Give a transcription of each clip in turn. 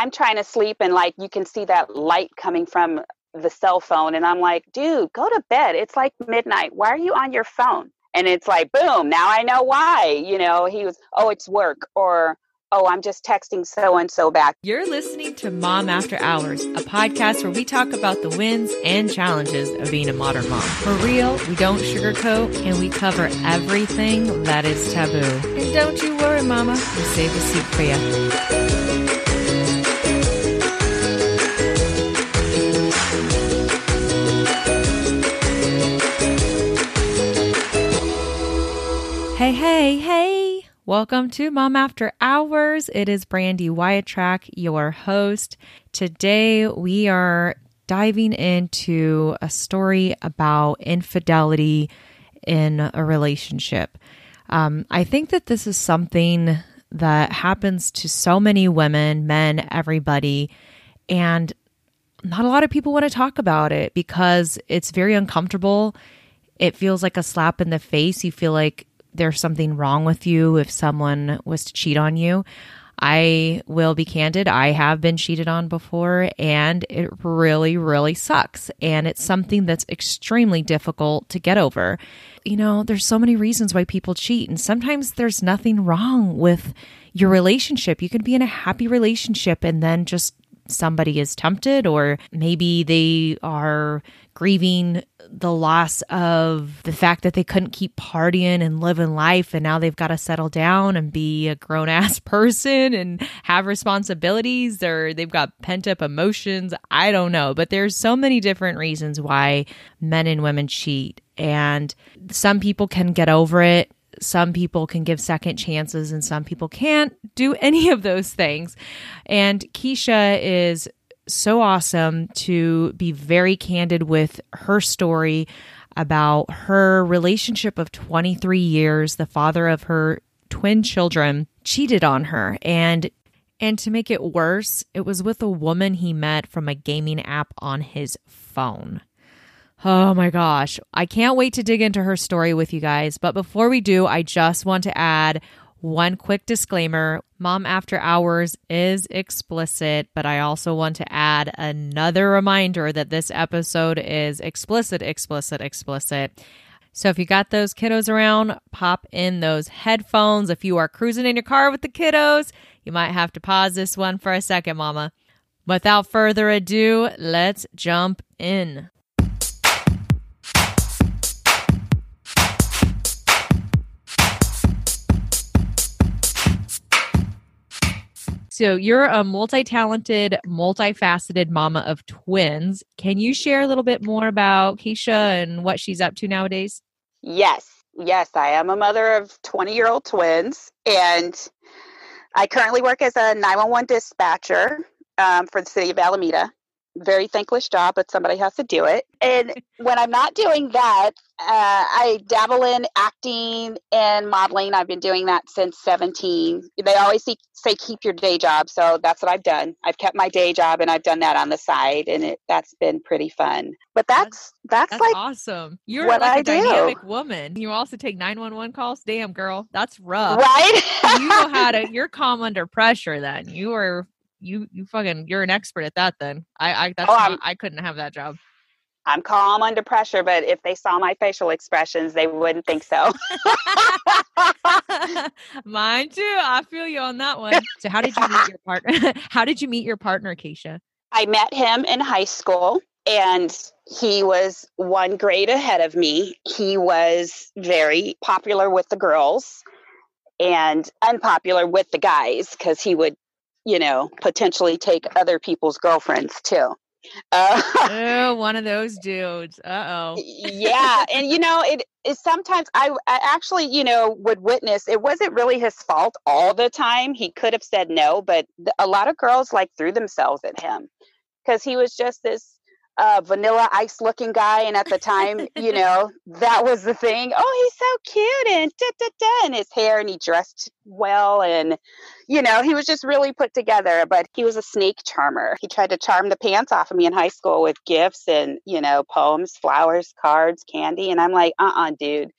I'm trying to sleep and like you can see that light coming from the cell phone and I'm like, dude, go to bed. It's like midnight. Why are you on your phone? And it's like, boom, now I know why. You know, he was, oh, it's work or oh, I'm just texting so and so back. You're listening to Mom After Hours, a podcast where we talk about the wins and challenges of being a modern mom. For real, we don't sugarcoat and we cover everything that is taboo. And don't you worry, Mama, we save a seat for you. Hey, hey, hey. Welcome to Mom After Hours. It is Brandy Wyatrack, your host. Today we are diving into a story about infidelity in a relationship. Um, I think that this is something that happens to so many women, men, everybody. And not a lot of people want to talk about it because it's very uncomfortable. It feels like a slap in the face. You feel like there's something wrong with you if someone was to cheat on you. I will be candid. I have been cheated on before and it really, really sucks. And it's something that's extremely difficult to get over. You know, there's so many reasons why people cheat, and sometimes there's nothing wrong with your relationship. You can be in a happy relationship and then just somebody is tempted, or maybe they are grieving the loss of the fact that they couldn't keep partying and living life and now they've got to settle down and be a grown ass person and have responsibilities or they've got pent up emotions. I don't know but there's so many different reasons why men and women cheat and some people can get over it. Some people can give second chances and some people can't do any of those things. And keisha is so awesome to be very candid with her story about her relationship of 23 years. The father of her twin children cheated on her and and to make it worse, it was with a woman he met from a gaming app on his phone. Oh my gosh. I can't wait to dig into her story with you guys. But before we do, I just want to add one quick disclaimer Mom After Hours is explicit, but I also want to add another reminder that this episode is explicit, explicit, explicit. So if you got those kiddos around, pop in those headphones. If you are cruising in your car with the kiddos, you might have to pause this one for a second, mama. Without further ado, let's jump in. So you're a multi-talented, multifaceted mama of twins. Can you share a little bit more about Keisha and what she's up to nowadays? Yes. Yes, I am a mother of 20 year old twins, and I currently work as a 911 dispatcher um, for the city of Alameda very thankless job, but somebody has to do it. And when I'm not doing that, uh, I dabble in acting and modeling. I've been doing that since 17. They always say, say keep your day job, so that's what I've done. I've kept my day job and I've done that on the side, and it that's been pretty fun. But that's that's, that's like awesome. You're what like a I dynamic do. woman. You also take 911 calls. Damn, girl, that's rough. Right? you know how to. You're calm under pressure. Then you are you you fucking you're an expert at that then. I I that's oh, not, I couldn't have that job. I'm calm under pressure, but if they saw my facial expressions, they wouldn't think so. Mine too. I feel you on that one. So how did you meet your partner? how did you meet your partner, Keisha? I met him in high school and he was one grade ahead of me. He was very popular with the girls and unpopular with the guys because he would you know, potentially take other people's girlfriends too. Uh, oh, one of those dudes. Uh oh. yeah, and you know, it is sometimes I, I actually, you know, would witness. It wasn't really his fault all the time. He could have said no, but a lot of girls like threw themselves at him because he was just this uh, vanilla ice looking guy. And at the time, you know, that was the thing. Oh, he's so cute and da, da, da, and his hair and he dressed well. And, you know, he was just really put together, but he was a snake charmer. He tried to charm the pants off of me in high school with gifts and, you know, poems, flowers, cards, candy. And I'm like, uh uh-uh, uh dude,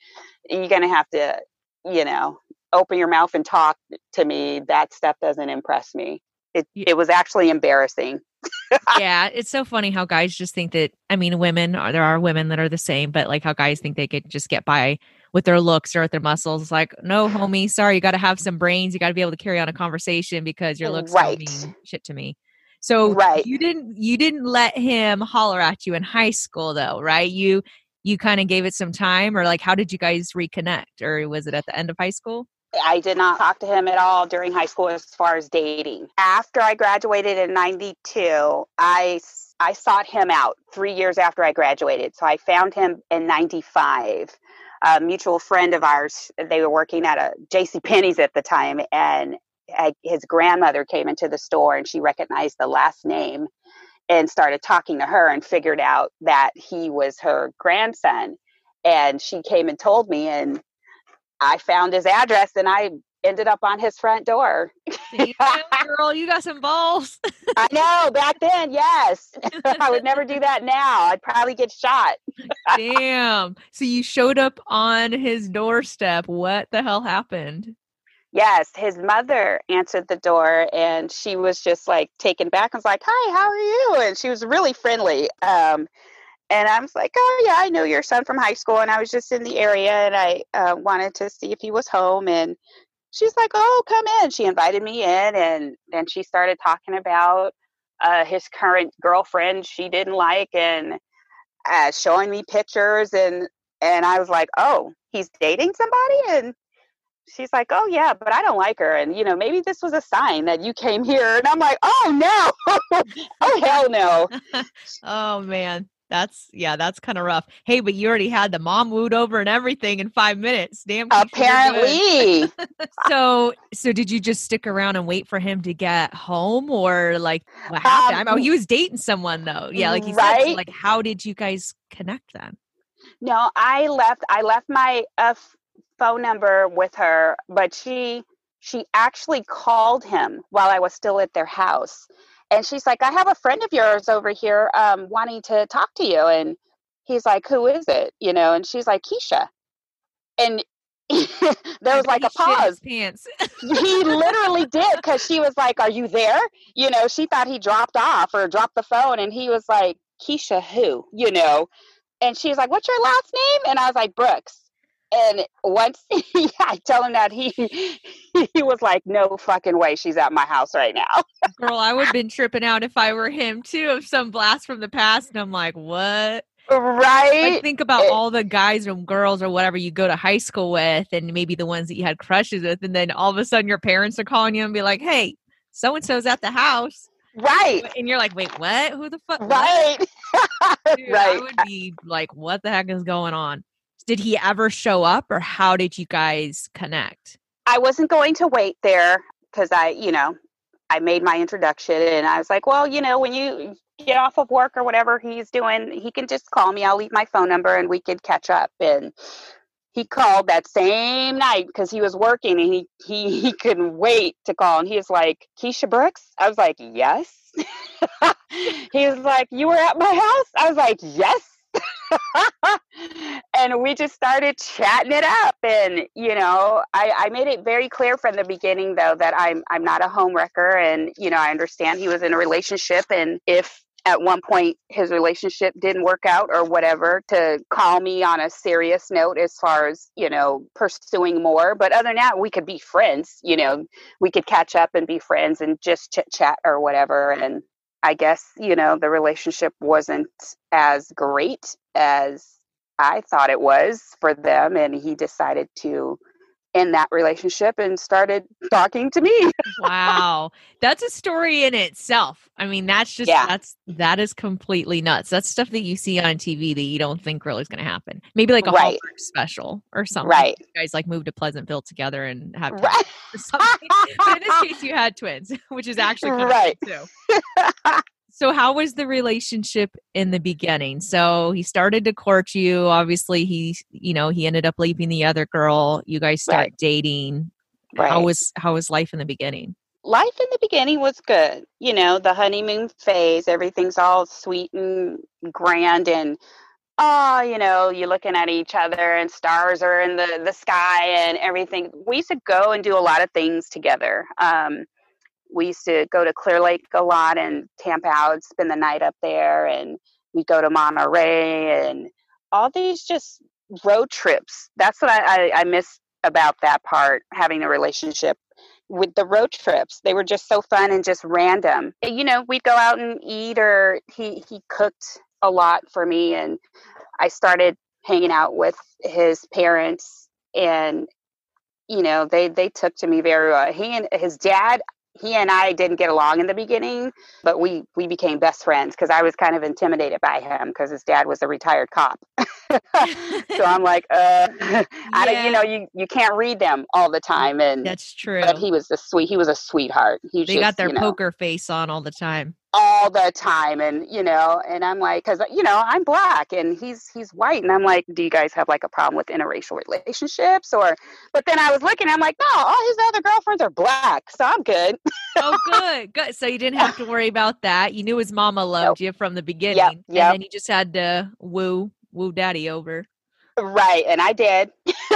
you're going to have to, you know, open your mouth and talk to me. That stuff doesn't impress me. It it was actually embarrassing. yeah, it's so funny how guys just think that. I mean, women are there are women that are the same, but like how guys think they could just get by with their looks or with their muscles. It's like, no, homie, sorry, you got to have some brains. You got to be able to carry on a conversation because your looks right. mean shit to me. So right. you didn't you didn't let him holler at you in high school though, right? You you kind of gave it some time or like how did you guys reconnect or was it at the end of high school? I did not talk to him at all during high school as far as dating. After I graduated in 92, I I sought him out 3 years after I graduated. So I found him in 95. A mutual friend of ours, they were working at a J.C. Penney's at the time and his grandmother came into the store and she recognized the last name and started talking to her and figured out that he was her grandson and she came and told me and I found his address and I ended up on his front door. girl, you got some balls. I know, back then, yes. I would never do that now. I'd probably get shot. Damn. So you showed up on his doorstep. What the hell happened? Yes, his mother answered the door and she was just like taken back and was like, Hi, how are you? And she was really friendly. Um, and I was like, oh yeah, I know your son from high school, and I was just in the area, and I uh, wanted to see if he was home. And she's like, oh, come in. She invited me in, and then she started talking about uh, his current girlfriend she didn't like, and uh, showing me pictures, and and I was like, oh, he's dating somebody, and she's like, oh yeah, but I don't like her, and you know maybe this was a sign that you came here, and I'm like, oh no, oh hell no. oh man that's yeah, that's kind of rough. Hey, but you already had the mom wooed over and everything in five minutes. Damn. Apparently. so, so did you just stick around and wait for him to get home, or like what happened? Um, oh, he was dating someone though. Yeah, like he right? said. So like, how did you guys connect then? No, I left. I left my uh, phone number with her, but she she actually called him while I was still at their house and she's like, I have a friend of yours over here um, wanting to talk to you. And he's like, Who is it? You know, and she's like, Keisha. And there was like a pause. Pants. he literally did because she was like, Are you there? You know, she thought he dropped off or dropped the phone. And he was like, Keisha, who? You know, and she's like, What's your last name? And I was like, Brooks. And once I tell him that, he he was like, "No fucking way, she's at my house right now." Girl, I would have been tripping out if I were him too, of some blast from the past, and I'm like, "What?" Right. Like, think about it, all the guys or girls or whatever you go to high school with, and maybe the ones that you had crushes with, and then all of a sudden your parents are calling you and be like, "Hey, so and so's at the house." Right. And you're like, wait, what? Who the fuck? Right. Dude, right. I would be like, what the heck is going on? Did he ever show up or how did you guys connect? I wasn't going to wait there because I, you know, I made my introduction and I was like, well, you know, when you get off of work or whatever he's doing, he can just call me. I'll leave my phone number and we could catch up. And he called that same night because he was working and he, he, he couldn't wait to call. And he was like, Keisha Brooks? I was like, yes. he was like, you were at my house? I was like, yes. and we just started chatting it up and you know I, I made it very clear from the beginning though that i'm i'm not a home wrecker and you know i understand he was in a relationship and if at one point his relationship didn't work out or whatever to call me on a serious note as far as you know pursuing more. But other than that we could be friends you know we could catch up and be friends and just chit chat or whatever and I guess, you know, the relationship wasn't as great as I thought it was for them. And he decided to in that relationship and started talking to me. wow. That's a story in itself. I mean, that's just yeah. that's that is completely nuts. That's stuff that you see on TV that you don't think really is going to happen. Maybe like a right. Hallmark special or something. Right. You guys like moved to Pleasantville together and have right. something. but in this case you had twins, which is actually right. too. so how was the relationship in the beginning? So he started to court you. Obviously he you know he ended up leaving the other girl. You guys start right. dating. Right. how was how was life in the beginning? Life in the beginning was good. You know the honeymoon phase everything's all sweet and grand and oh you know you're looking at each other and stars are in the the sky and everything. We used to go and do a lot of things together. Um we used to go to Clear Lake a lot and camp out, spend the night up there, and we'd go to Monterey and all these just road trips. That's what I, I, I miss about that part, having a relationship with the road trips. They were just so fun and just random. You know, we'd go out and eat or he he cooked a lot for me and I started hanging out with his parents and you know, they they took to me very well. He and his dad he and I didn't get along in the beginning, but we we became best friends because I was kind of intimidated by him because his dad was a retired cop. so I'm like, uh, yeah. I don't, you know, you you can't read them all the time, and that's true. But he was a sweet, he was a sweetheart. He they just, got their you know, poker face on all the time all the time and you know and i'm like because you know i'm black and he's he's white and i'm like do you guys have like a problem with interracial relationships? or but then i was looking i'm like no all his other girlfriends are black so i'm good. Oh good good. So you didn't have to worry about that. You knew his mama loved nope. you from the beginning yep, yep. and then you just had to woo woo daddy over. Right and i did.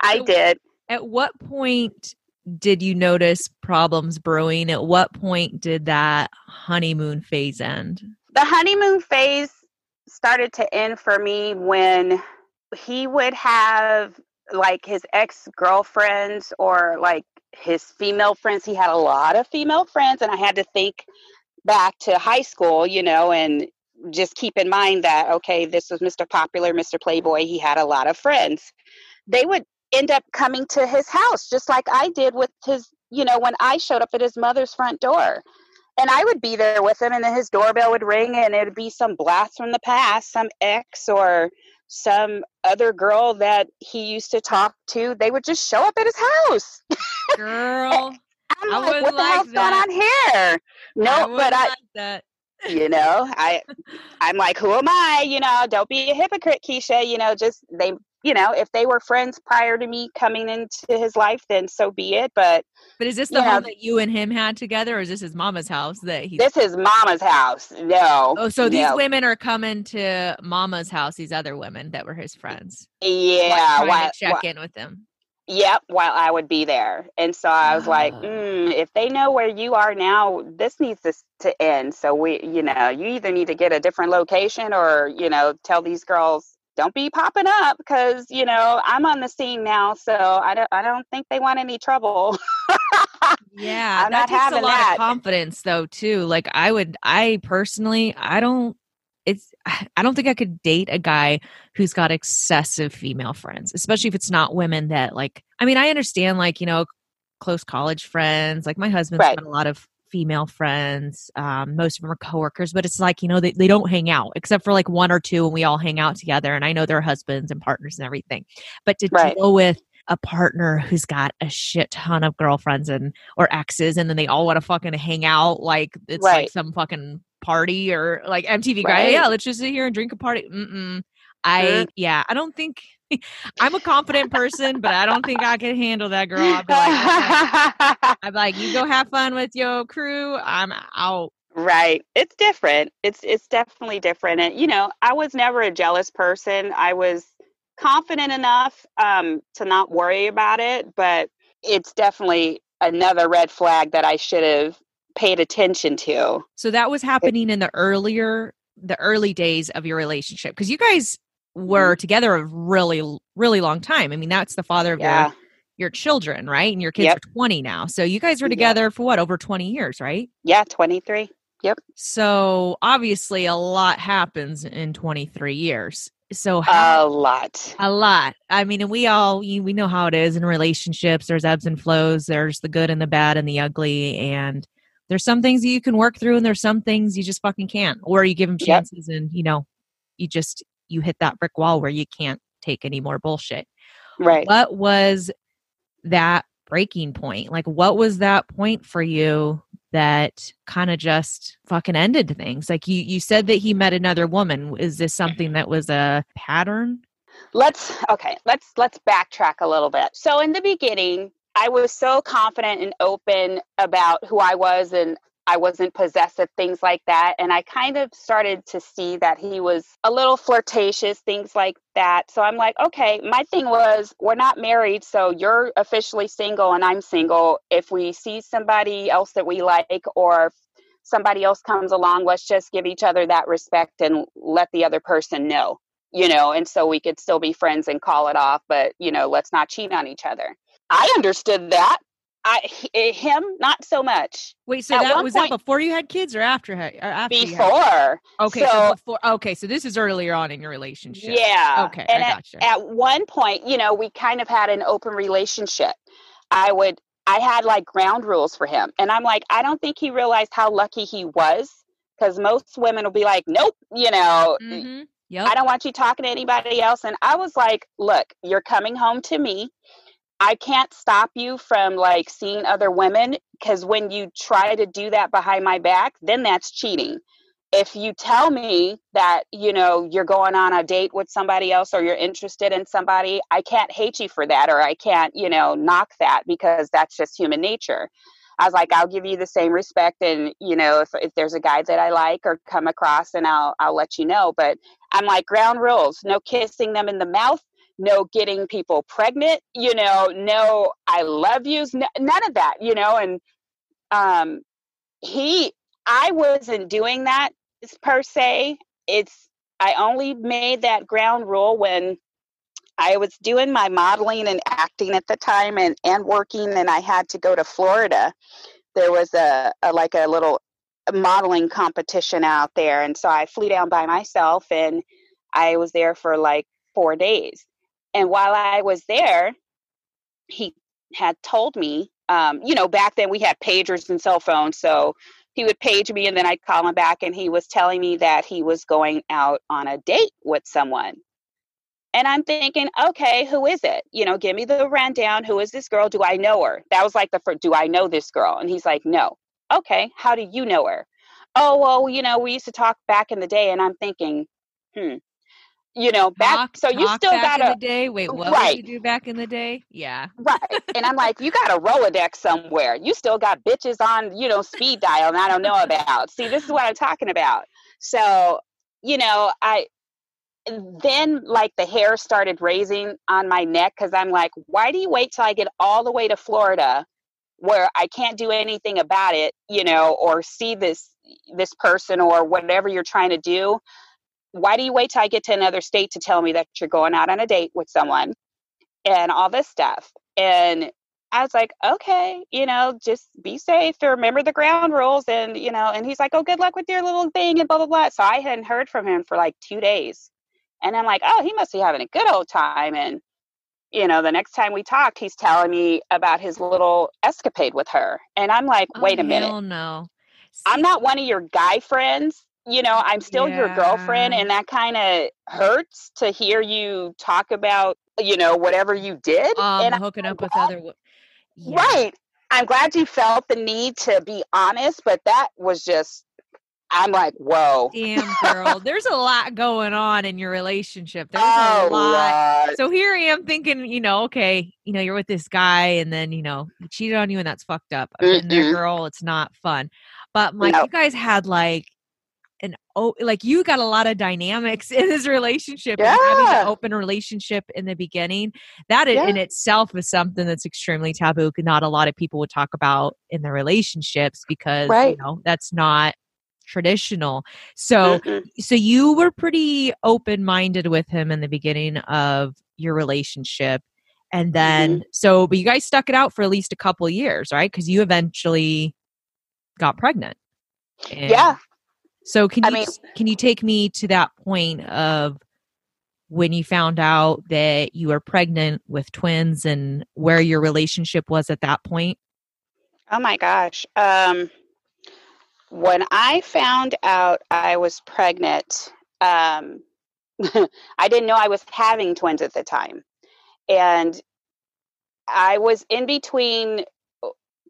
I so did. at what point did you notice problems brewing? At what point did that honeymoon phase end? The honeymoon phase started to end for me when he would have like his ex girlfriends or like his female friends. He had a lot of female friends, and I had to think back to high school, you know, and just keep in mind that, okay, this was Mr. Popular, Mr. Playboy. He had a lot of friends. They would end up coming to his house, just like I did with his, you know, when I showed up at his mother's front door. And I would be there with him, and then his doorbell would ring, and it would be some blast from the past, some ex or some other girl that he used to talk to. They would just show up at his house. Girl, I'm I like, what the like hell's that. going on here? No, I but I. Like that you know i i'm like who am i you know don't be a hypocrite keisha you know just they you know, if they were friends prior to me coming into his life, then so be it. But but is this the home know, that you and him had together, or is this his mama's house that he? This is mama's house. No. Oh, so these no. women are coming to mama's house. These other women that were his friends. Yeah, like, while, check while, in with them. Yep, while I would be there, and so I was like, mm, if they know where you are now, this needs to to end. So we, you know, you either need to get a different location, or you know, tell these girls don't be popping up because you know I'm on the scene now, so I don't I don't think they want any trouble. yeah, I'm that takes a lot that. of confidence though too. Like I would, I personally, I don't. It's I don't think I could date a guy who's got excessive female friends, especially if it's not women that like. I mean, I understand like you know close college friends. Like my husband's right. got a lot of female friends. Um, most of them are coworkers, but it's like, you know, they, they don't hang out except for like one or two and we all hang out together. And I know their husbands and partners and everything. But to right. deal with a partner who's got a shit ton of girlfriends and or exes and then they all want to fucking hang out like it's right. like some fucking party or like MTV guy. Yeah, let's just sit here and drink a party. Mm-mm. I yeah, I don't think I'm a confident person, but I don't think I could handle that girl. I'd be like, okay. I'd be like, you go have fun with your crew. I'm out. Right. It's different. It's it's definitely different. And you know, I was never a jealous person. I was confident enough um, to not worry about it, but it's definitely another red flag that I should have paid attention to. So that was happening in the earlier the early days of your relationship because you guys were mm-hmm. together a really really long time. I mean that's the father of yeah. your your children right? And your kids yep. are 20 now. So you guys were together yep. for what over 20 years right? Yeah 23 yep. So obviously a lot happens in 23 years. So how, a lot. A lot. I mean and we all we know how it is in relationships. There's ebbs and flows. There's the good and the bad and the ugly. And there's some things that you can work through and there's some things you just fucking can't or you give them chances yep. and you know you just you hit that brick wall where you can't take any more bullshit. Right. What was that breaking point? Like, what was that point for you that kind of just fucking ended things? Like, you you said that he met another woman. Is this something that was a pattern? Let's okay. Let's let's backtrack a little bit. So in the beginning, I was so confident and open about who I was and I wasn't possessive, things like that. And I kind of started to see that he was a little flirtatious, things like that. So I'm like, okay, my thing was, we're not married, so you're officially single and I'm single. If we see somebody else that we like or somebody else comes along, let's just give each other that respect and let the other person know, you know, and so we could still be friends and call it off, but, you know, let's not cheat on each other. I understood that. I eh, him not so much. Wait, so At that was point, that before you had kids or after? Or after before. Okay, so, so, before. Okay, so this is earlier on in your relationship. Yeah. Okay, and I at, gotcha. At one point, you know, we kind of had an open relationship. I would, I had like ground rules for him, and I'm like, I don't think he realized how lucky he was because most women will be like, nope, you know. Mm-hmm. Yep. I don't want you talking to anybody else. And I was like, look, you're coming home to me I can't stop you from like seeing other women because when you try to do that behind my back, then that's cheating. If you tell me that, you know, you're going on a date with somebody else or you're interested in somebody, I can't hate you for that or I can't, you know, knock that because that's just human nature. I was like, I'll give you the same respect and, you know, if if there's a guy that I like or come across and I'll I'll let you know. But I'm like ground rules, no kissing them in the mouth, no getting people pregnant, you know, no I love yous, none of that, you know, and um he I wasn't doing that per se. It's I only made that ground rule when I was doing my modeling and acting at the time and, and working and I had to go to Florida. There was a, a like a little modeling competition out there and so I flew down by myself and I was there for like 4 days. And while I was there, he had told me, um, you know, back then we had pagers and cell phones. So he would page me and then I'd call him back and he was telling me that he was going out on a date with someone. And I'm thinking, okay, who is it? You know, give me the rundown. Who is this girl? Do I know her? That was like the first, do I know this girl? And he's like, no. Okay, how do you know her? Oh, well, you know, we used to talk back in the day. And I'm thinking, hmm, you know back talk, so you still got a day? Wait what right. did you do back in the day? Yeah. Right. And i'm like you got a rolodex somewhere. You still got bitches on you know speed dial and i don't know about. See this is what i'm talking about. So you know i then like the hair started raising on my neck because i'm like why do you wait till i get all the way to florida where i can't do anything about it you know or see this this person or whatever you're trying to do why do you wait till I get to another state to tell me that you're going out on a date with someone and all this stuff? And I was like, okay, you know, just be safe and remember the ground rules. And, you know, and he's like, oh, good luck with your little thing and blah, blah, blah. So I hadn't heard from him for like two days. And I'm like, oh, he must be having a good old time. And, you know, the next time we talked, he's telling me about his little escapade with her. And I'm like, oh, wait oh, a minute. no. See, I'm not one of your guy friends you know, I'm still yeah. your girlfriend, and that kind of hurts to hear you talk about, you know, whatever you did. Um, and hooking I'm up glad, with other. Yeah. Right. I'm glad you felt the need to be honest, but that was just. I'm like, whoa. Damn, girl. There's a lot going on in your relationship. There's a, a lot. lot. So here I am thinking, you know, okay, you know, you're with this guy and then, you know, he cheated on you and that's fucked up. I've been there, girl. It's not fun. But like, no. you guys had like an oh like you got a lot of dynamics in this relationship yeah. having an open relationship in the beginning that yeah. in itself is something that's extremely taboo not a lot of people would talk about in their relationships because right. you know that's not traditional so mm-hmm. so you were pretty open minded with him in the beginning of your relationship and then mm-hmm. so but you guys stuck it out for at least a couple years right because you eventually got pregnant and yeah so can you I mean, can you take me to that point of when you found out that you were pregnant with twins and where your relationship was at that point? Oh my gosh. Um when I found out I was pregnant, um I didn't know I was having twins at the time. And I was in between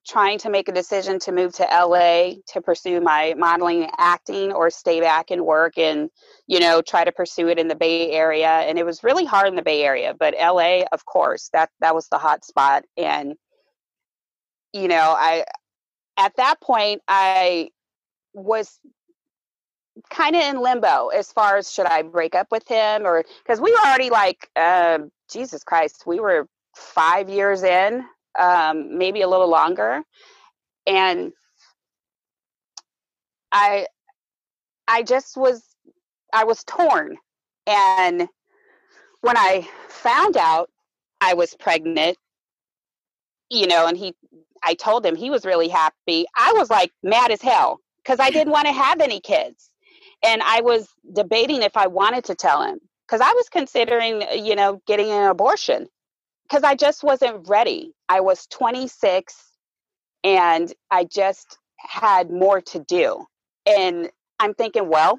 trying to make a decision to move to LA to pursue my modeling and acting or stay back and work and you know try to pursue it in the Bay Area. And it was really hard in the Bay Area but LA of course that that was the hot spot. And you know I at that point, I was kind of in limbo as far as should I break up with him or because we were already like, uh, Jesus Christ, we were five years in, um, maybe a little longer, and I, I just was, I was torn, and when I found out I was pregnant, you know, and he, I told him he was really happy. I was like mad as hell because I didn't want to have any kids. And I was debating if I wanted to tell him because I was considering, you know, getting an abortion because I just wasn't ready. I was 26 and I just had more to do. And I'm thinking, well,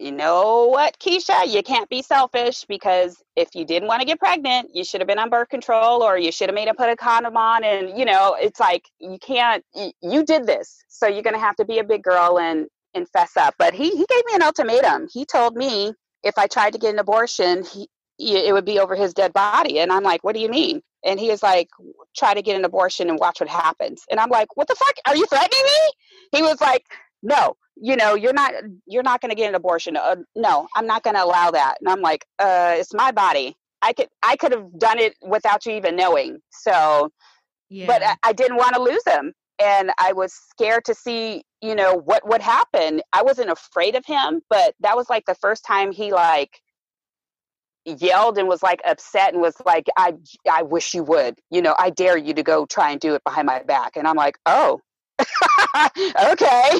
you know what, Keisha, you can't be selfish because if you didn't want to get pregnant, you should have been on birth control or you should have made him put a condom on. And, you know, it's like, you can't, you, did this. So you're going to have to be a big girl and, and fess up. But he, he gave me an ultimatum. He told me if I tried to get an abortion, he, it would be over his dead body. And I'm like, what do you mean? And he is like, try to get an abortion and watch what happens. And I'm like, what the fuck? Are you threatening me? He was like, no, you know, you're not, you're not going to get an abortion. Uh, no, I'm not going to allow that. And I'm like, uh, it's my body. I could, I could have done it without you even knowing. So, yeah. but I, I didn't want to lose him. And I was scared to see, you know, what would happen. I wasn't afraid of him, but that was like the first time he like yelled and was like upset and was like i i wish you would you know i dare you to go try and do it behind my back. And i'm like oh okay.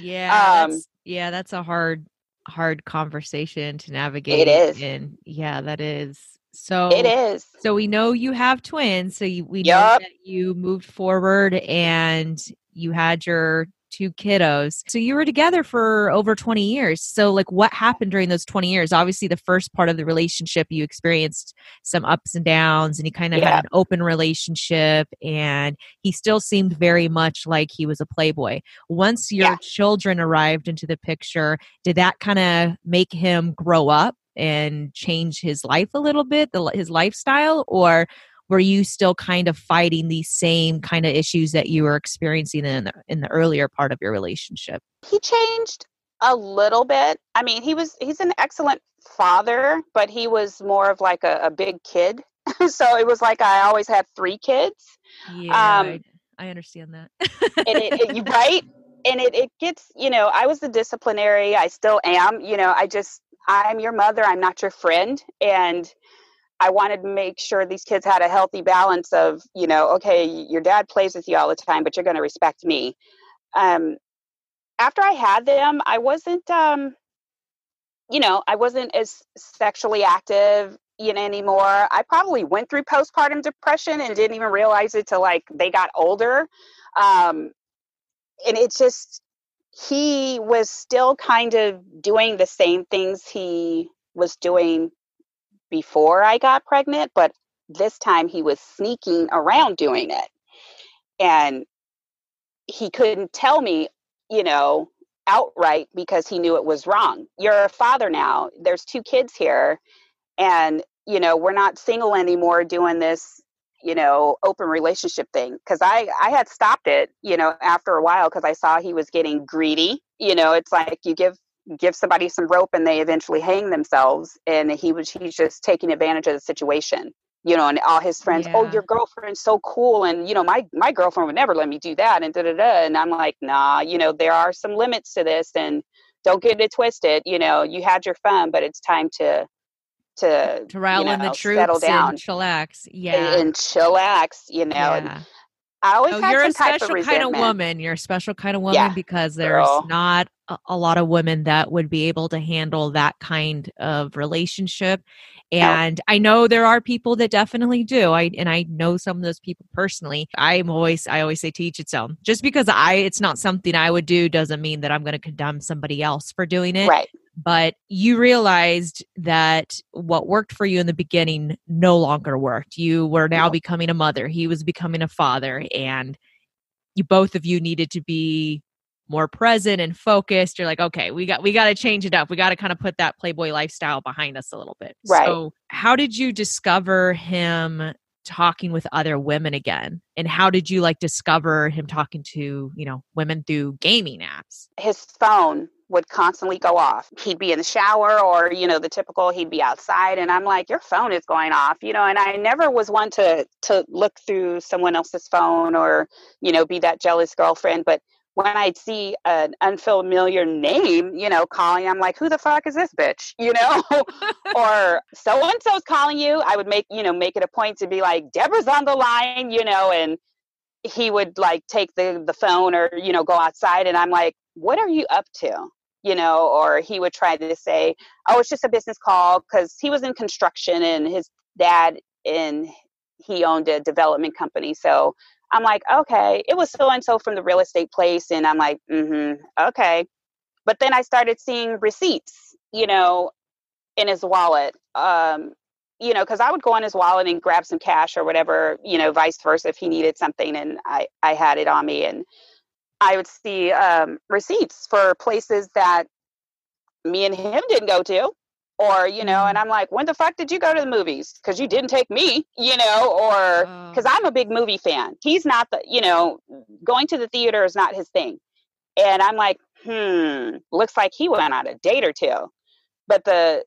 Yeah um, that's, yeah that's a hard hard conversation to navigate it is. and yeah that is. So it is. so we know you have twins so you, we yep. know that you moved forward and you had your two kiddos. So you were together for over 20 years. So, like, what happened during those 20 years? Obviously, the first part of the relationship, you experienced some ups and downs, and you kind of yeah. had an open relationship, and he still seemed very much like he was a playboy. Once your yeah. children arrived into the picture, did that kind of make him grow up? and change his life a little bit the, his lifestyle or were you still kind of fighting these same kind of issues that you were experiencing in the, in the earlier part of your relationship? He changed a little bit. I mean, he was he's an excellent father, but he was more of like a, a big kid. so it was like I always had three kids. Yeah, um, I, I understand that. and it, it, right? And it, it gets, you know, I was the disciplinary. I still am. You know, I just I'm your mother. I'm not your friend. And I wanted to make sure these kids had a healthy balance of, you know, okay, your dad plays with you all the time, but you're going to respect me. Um, after I had them, I wasn't, um, you know, I wasn't as sexually active you know, anymore. I probably went through postpartum depression and didn't even realize it till like they got older. Um, and it's just, he was still kind of doing the same things he was doing before I got pregnant, but this time he was sneaking around doing it. And he couldn't tell me, you know, outright because he knew it was wrong. You're a father now. There's two kids here. And, you know, we're not single anymore doing this, you know, open relationship thing. Cause I, I had stopped it, you know, after a while because I saw he was getting greedy. You know, it's like you give give somebody some rope and they eventually hang themselves and he was he's just taking advantage of the situation you know and all his friends oh, yeah. oh your girlfriend's so cool and you know my my girlfriend would never let me do that and da da da and i'm like nah you know there are some limits to this and don't get it twisted you know you had your fun but it's time to to to rile you know, in the troops settle down and chillax yeah and, and chillax you know yeah. and I always oh, you're a special of kind of woman. You're a special kind of woman yeah, because there's girl. not a, a, lot of women that would be able to handle that kind of relationship. And no. I know there are people that definitely do. I and I know some of those people personally. I'm always I always say teach its own. Just because I it's not something I would do doesn't mean that I'm going to condemn somebody else for doing it. Right but you realized that what worked for you in the beginning no longer worked. You were now becoming a mother, he was becoming a father, and you both of you needed to be more present and focused. You're like, okay, we got we got to change it up. We got to kind of put that playboy lifestyle behind us a little bit. Right. So, how did you discover him talking with other women again? And how did you like discover him talking to, you know, women through gaming apps? His phone would constantly go off. He'd be in the shower or, you know, the typical he'd be outside and I'm like, Your phone is going off, you know, and I never was one to to look through someone else's phone or, you know, be that jealous girlfriend. But when I'd see an unfamiliar name, you know, calling, I'm like, who the fuck is this bitch? You know? or so and so's calling you. I would make, you know, make it a point to be like, Deborah's on the line, you know, and he would like take the the phone or, you know, go outside and I'm like, what are you up to? You know, or he would try to say, Oh, it's just a business call because he was in construction and his dad and he owned a development company. So I'm like, okay, it was so and so from the real estate place. And I'm like, mm-hmm, okay. But then I started seeing receipts, you know, in his wallet. Um, you know, because I would go in his wallet and grab some cash or whatever, you know, vice versa if he needed something and I, I had it on me. And I would see um, receipts for places that me and him didn't go to or you know and mm-hmm. i'm like when the fuck did you go to the movies because you didn't take me you know or because oh. i'm a big movie fan he's not the you know going to the theater is not his thing and i'm like hmm looks like he went on a date or two but the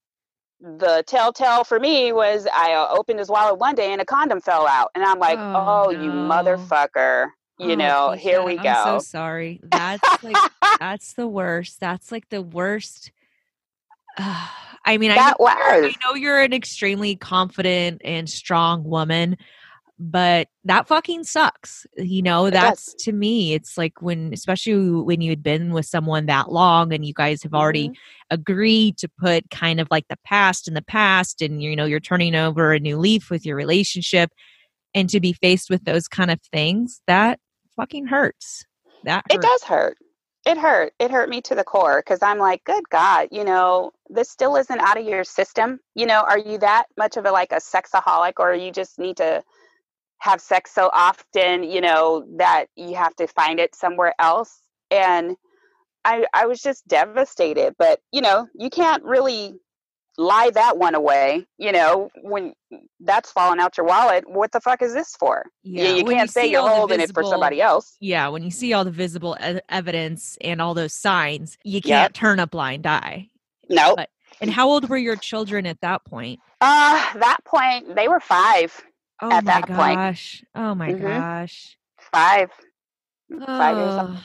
the telltale for me was i uh, opened his wallet one day and a condom fell out and i'm like oh, oh no. you motherfucker you oh, know here we go i'm so sorry that's like that's the worst that's like the worst I mean, that I know, was. I know you're an extremely confident and strong woman, but that fucking sucks. You know, that's to me, it's like when, especially when you had been with someone that long and you guys have already mm-hmm. agreed to put kind of like the past in the past and, you know, you're turning over a new leaf with your relationship and to be faced with those kind of things, that fucking hurts. That hurts. it does hurt it hurt. It hurt me to the core because I'm like, good God, you know, this still isn't out of your system. You know, are you that much of a like a sexaholic or you just need to have sex so often, you know, that you have to find it somewhere else? And I I was just devastated. But, you know, you can't really lie that one away you know when that's falling out your wallet what the fuck is this for yeah, you, you can't you say you're holding visible, it for somebody else yeah when you see all the visible e- evidence and all those signs you can't yep. turn a blind eye no nope. and how old were your children at that point uh that point they were five oh at my that gosh point. oh my mm-hmm. gosh five oh. five years old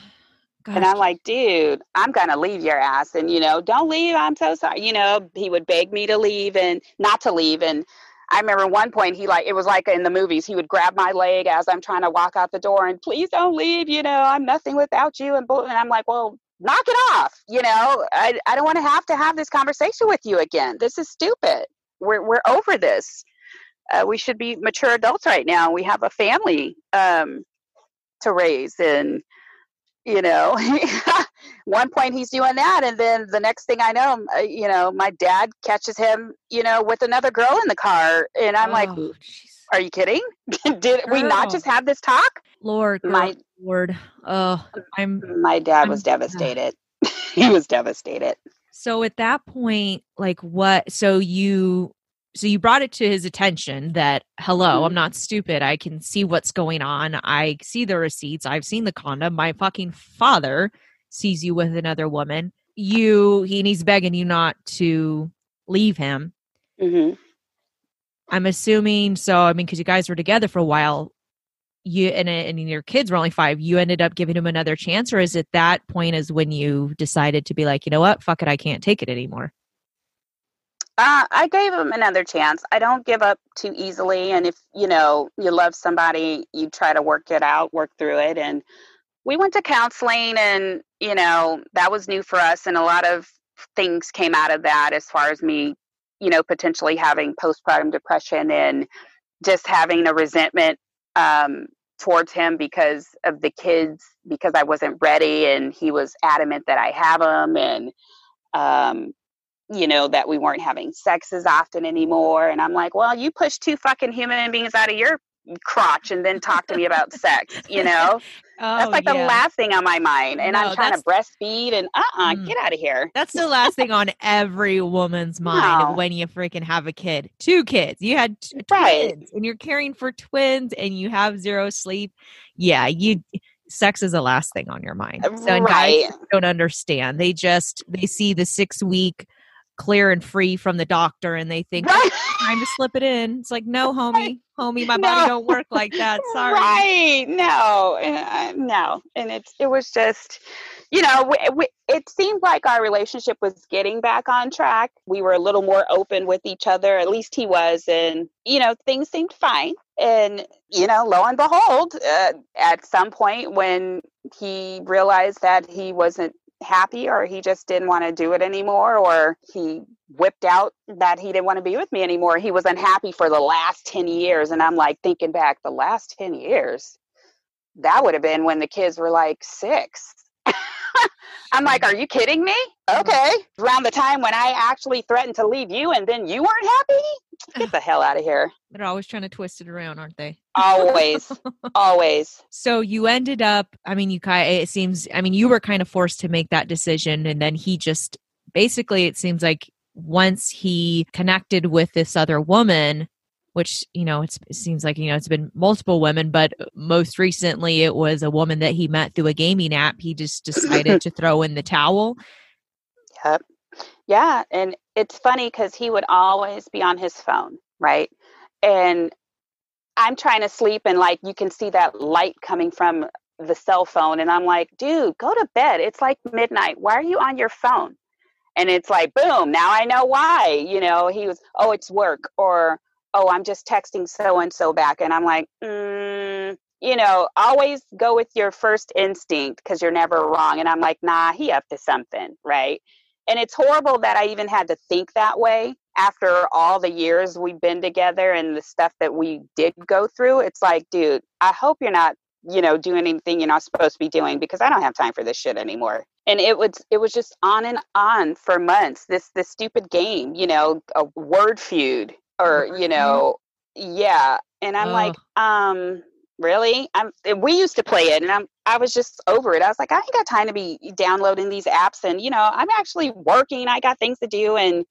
Gosh. And I'm like, dude, I'm going to leave your ass. And, you know, don't leave. I'm so sorry. You know, he would beg me to leave and not to leave. And I remember one point he like, it was like in the movies, he would grab my leg as I'm trying to walk out the door and please don't leave. You know, I'm nothing without you. And, and I'm like, well, knock it off. You know, I, I don't want to have to have this conversation with you again. This is stupid. We're, we're over this. Uh, we should be mature adults right now. We have a family um, to raise and, you know one point he's doing that and then the next thing i know uh, you know my dad catches him you know with another girl in the car and i'm oh, like geez. are you kidding? Did we not just have this talk? Lord my lord. Oh i'm my dad I'm, was devastated. He was devastated. So at that point like what so you so you brought it to his attention that hello i'm mm-hmm. not stupid. I can see what's going on. I see the receipts. I've seen the condom. My fucking father sees you with another woman. You he needs begging you not to leave him. Mm-hmm. i'm assuming so i mean because you guys were together for a while you and, and your kids were only five you ended up giving him another chance or is it that point is when you decided to be like you know what? Fuck it. I can't take it anymore uh, I gave him another chance. I don't give up too easily. And if, you know, you love somebody, you try to work it out, work through it. And we went to counseling and, you know, that was new for us. And a lot of things came out of that as far as me, you know, potentially having postpartum depression and just having a resentment um, towards him because of the kids, because I wasn't ready and he was adamant that I have them. And, um, you know, that we weren't having sex as often anymore. And I'm like, well, you push two fucking human beings out of your crotch and then talk to me about sex, you know? Oh, that's like yeah. the last thing on my mind. And no, I'm trying to breastfeed and uh uh-uh, uh mm, get out of here. That's the last thing on every woman's mind no. when you freaking have a kid. Two kids. You had t- right. twins and you're caring for twins and you have zero sleep. Yeah, you sex is the last thing on your mind. So right. guys don't understand. They just they see the six week clear and free from the doctor and they think right. oh, time to slip it in. It's like no homie. Homie my no. body don't work like that. Sorry. Right. No. Uh, no. And it's it was just you know we, we, it seemed like our relationship was getting back on track. We were a little more open with each other. At least he was and you know things seemed fine. And you know lo and behold uh, at some point when he realized that he wasn't happy or he just didn't want to do it anymore or he whipped out that he didn't want to be with me anymore. He was unhappy for the last 10 years. And I'm like thinking back, the last 10 years, that would have been when the kids were like six. I'm like, are you kidding me? Mm-hmm. Okay. Around the time when I actually threatened to leave you and then you weren't happy? Get the hell out of here. They're always trying to twist it around, aren't they? Always. always. So you ended up, I mean, you kind it seems, I mean, you were kind of forced to make that decision. And then he just basically, it seems like once he connected with this other woman, which you know it seems like you know it's been multiple women but most recently it was a woman that he met through a gaming app. He just decided to throw in the towel. Yep. Yeah and it's funny because he would always be on his phone right? And i'm trying to sleep and like you can see that light coming from the cell phone and i'm like dude go to bed. It's like midnight. Why are you on your phone? And it's like boom now i know why you know? He was oh it's work or oh, I'm just texting so and so back. And I'm like, mm, you know, always go with your first instinct because you're never wrong. And I'm like, nah, he up to something, right? And it's horrible that I even had to think that way after all the years we've been together and the stuff that we did go through. It's like, dude, I hope you're not, you know, doing anything you're not supposed to be doing because I don't have time for this shit anymore. And it was it was just on and on for months. This this stupid game, you know, a Wordfeud or you know yeah and i'm oh. like um really? I'm we used to play it and i'm i was just over it. I was like i ain't got time to be downloading these apps and you know i'm actually working i got things to do and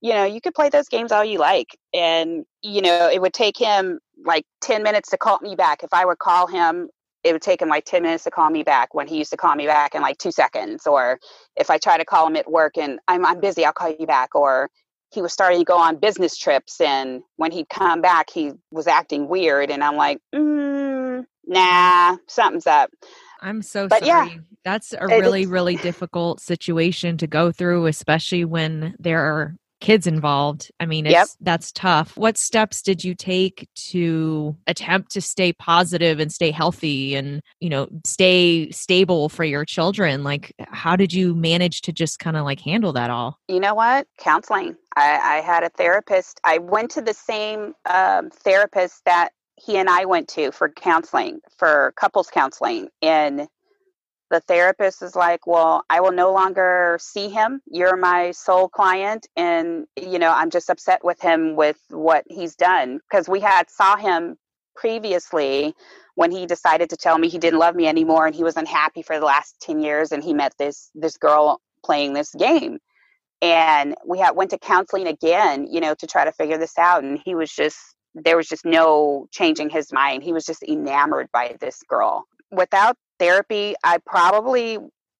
you know you could play those games all you like. And you know it would take him like 10 minutes to call me back. If i would call him it would take him like 10 minutes to call me back when he used to call me back in like two seconds or if i try to call him at work and i'm, I'm busy i'll call you back or he was starting to go on business trips and when he'd come back he was acting weird and i'm like mm, nah something's up. I'm so but sorry. Yeah, that's a really really difficult situation to go through especially when there are kids involved. I mean, it's, yep. that's tough. What steps did you take to attempt to stay positive and stay healthy and, you know, stay stable for your children? Like, how did you manage to just kind of like handle that all? You know what? Counseling. I, I had a therapist. I went to the same um, therapist that he and I went to for counseling, for couples counseling. And the therapist is like, well, I will no longer see him. You're my sole client. And, you know, I'm just upset with him with what he's done. Because we had saw him previously when he decided to tell me he didn't love me anymore and he was unhappy for the last 10 years and he met this this girl playing this game and we had went to counseling again you know to try to figure this out and he was just there was just no changing his mind he was just enamored by this girl without therapy, I probably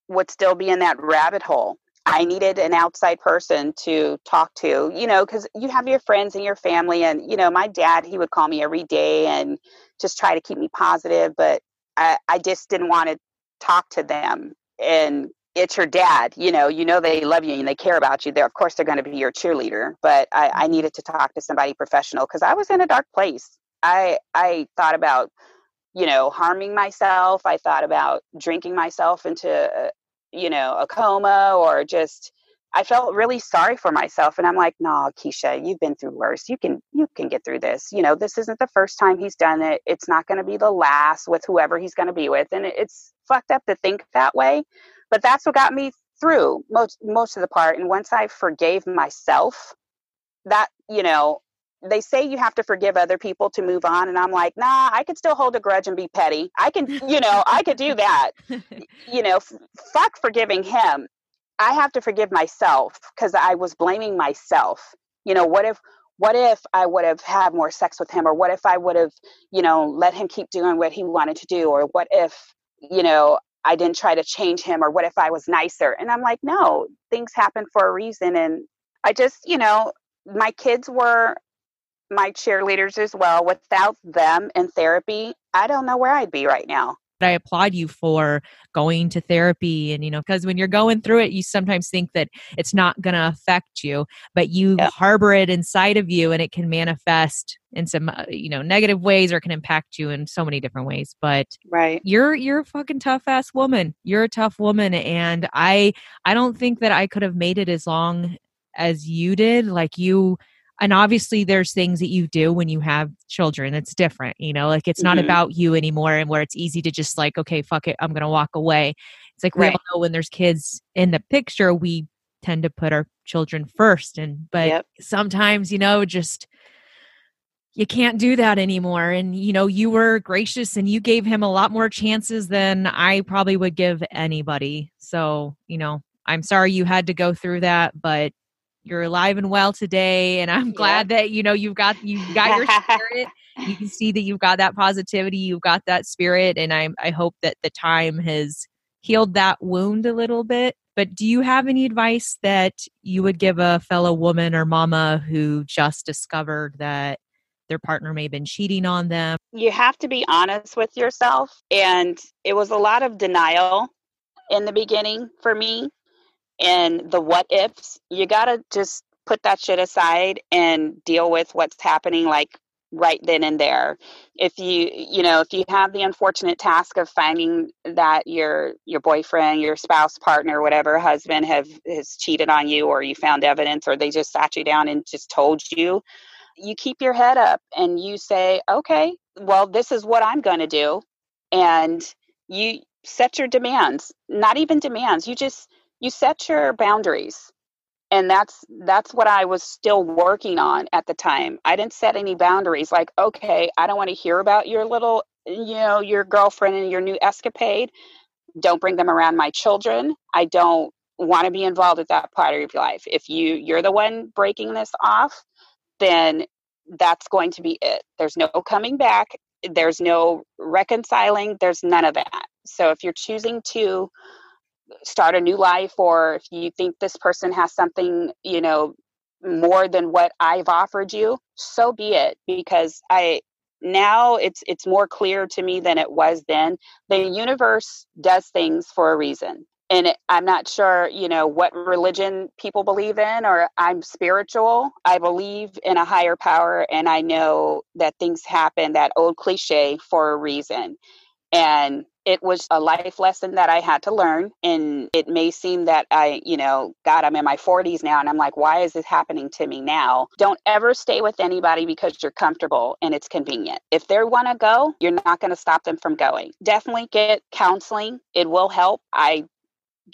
would still be in that rabbit hole. I needed an outside person to talk to, you know, because you have your friends and your family. And, you know, my dad, he would call me every day and just try to keep me positive. But I, I just didn't want to talk to them. And it's your dad, you know, you know, they love you and they care about you. They're, of course, they're going to be your cheerleader. But I, I needed to talk to somebody professional because I was in a dark place. I, I thought about you know, harming myself. I thought about drinking myself into, uh, you know, a coma or just, I felt really sorry for myself. And I'm like, no, Keisha, you've been through worse. You can, you can get through this. You know, this isn't the first time he's done it. It's not going to be the last with whoever he's going to be with. And it's fucked up to think that way. But that's what got me through most, most of the part. And once I forgave myself, that, you know, they say you have to forgive other people to move on and i'm like nah i could still hold a grudge and be petty. I can you know i could do that. You know f- fuck forgiving him. I have to forgive myself because i was blaming myself. You know what if what if i would have had more sex with him or what if i would have you know let him keep doing what he wanted to do or what if you know i didn't try to change him or what if i was nicer? And i'm like no things happen for a reason. And i just you know my kids were my cheerleaders as well. Without them in therapy, I don't know where I'd be right now. I applaud you for going to therapy and you know because when you're going through it you sometimes think that it's not going to affect you but you yep. harbor it inside of you and it can manifest in some uh, you know negative ways or can impact you in so many different ways but right you're you're a fucking tough ass woman you're a tough woman and i i don't think that i could have made it as long as you did like you and obviously there's things that you do when you have children it's different you know like it's mm-hmm. not about you anymore and where it's easy to just like okay fuck it i'm gonna walk away it's like right. we all know when there's kids in the picture we tend to put our children first and but yep. sometimes you know just you can't do that anymore and you know you were gracious and you gave him a lot more chances than i probably would give anybody so you know i'm sorry you had to go through that but you're alive and well today and i'm glad yeah. that you know you've got you've got your spirit. You can see that you've got that positivity you've got that spirit and i i hope that the time has healed that wound a little bit. But do you have any advice that you would give a fellow woman or mama who just discovered that their partner may have been cheating on them? You have to be honest with yourself and it was a lot of denial in the beginning for me and the what ifs, you got to just put that shit aside and deal with what's happening like right then and there. If you you know if you have the unfortunate task of finding that your your boyfriend your spouse partner whatever husband have has cheated on you or you found evidence or they just sat you down and just told you you keep your head up and you say okay well this is what i'm going to do. And you set your demands not even demands you just you set your boundaries. And that's that's what i was still working on at the time. I didn't set any boundaries like okay i don't want to hear about your little you know your girlfriend and your new escapade. Don't bring them around my children. I don't want to be involved with that part of your life. If you you're the one breaking this off then that's going to be it. There's no coming back. There's no reconciling. There's none of that. So if you're choosing to start a new life or if you think this person has something you know more than what i've offered you so be it because i now it's it's more clear to me than it was then. The universe does things for a reason and it, i'm not sure you know what religion people believe in or i'm spiritual. I believe in a higher power and i know that things happen that old cliche for a reason. And it was a life lesson that I had to learn. And it may seem that I, you know, God, I'm in my 40s now. And I'm like, why is this happening to me now? Don't ever stay with anybody because you're comfortable and it's convenient. If they want to go, you're not going to stop them from going. Definitely get counseling, it will help. I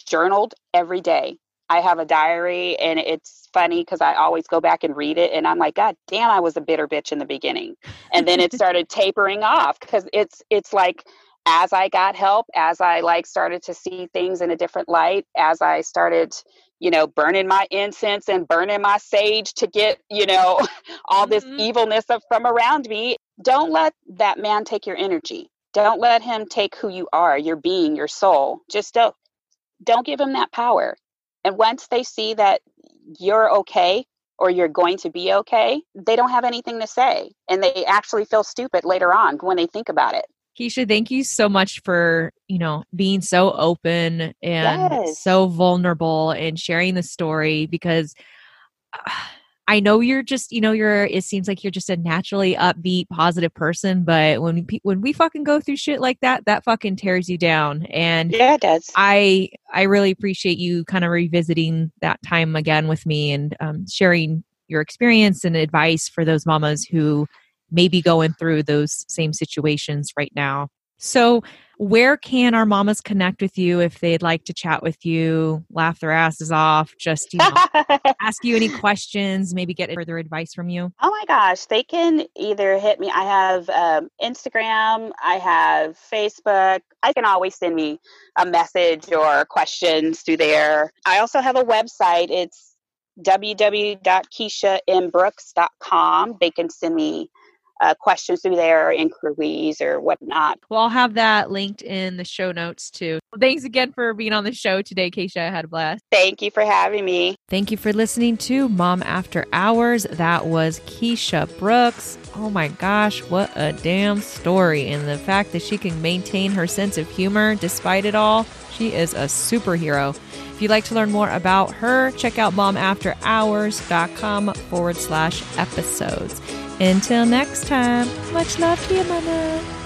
journaled every day. I have a diary and it's funny because I always go back and read it and I'm like, God damn, I was a bitter bitch in the beginning. And then it started tapering off because it's it's like as I got help, as I like started to see things in a different light, as I started, you know, burning my incense and burning my sage to get, you know, all this mm-hmm. evilness of, from around me, don't let that man take your energy. Don't let him take who you are, your being, your soul. Just don't don't give him that power. And once they see that you're okay or you're going to be okay, they don't have anything to say. And they actually feel stupid later on when they think about it. Keisha, thank you so much for, you know, being so open and yes. so vulnerable and sharing the story because uh, I know you're just, you know, you're it seems like you're just a naturally upbeat, positive person, but when we when we fucking go through shit like that, that fucking tears you down. And Yeah, it does. I I really appreciate you kind of revisiting that time again with me and um, sharing your experience and advice for those mamas who maybe going through those same situations right now. So, where can our mamas connect with you if they'd like to chat with you, laugh their asses off, just you know, ask you any questions, maybe get further advice from you? Oh my gosh, they can either hit me. I have um, Instagram, I have Facebook. I can always send me a message or questions through there. I also have a website. It's www.keishambrooks.com. They can send me uh, questions through there, inquiries or whatnot. Well, I'll have that linked in the show notes too. Thanks again for being on the show today, Keisha. I had a blast. Thank you for having me. Thank you for listening to Mom After Hours. That was Keisha Brooks. Oh my gosh, what a damn story. And the fact that she can maintain her sense of humor despite it all, she is a superhero. If you'd like to learn more about her, check out momafterhours.com forward slash episodes. Until next time, much love to you, Mama.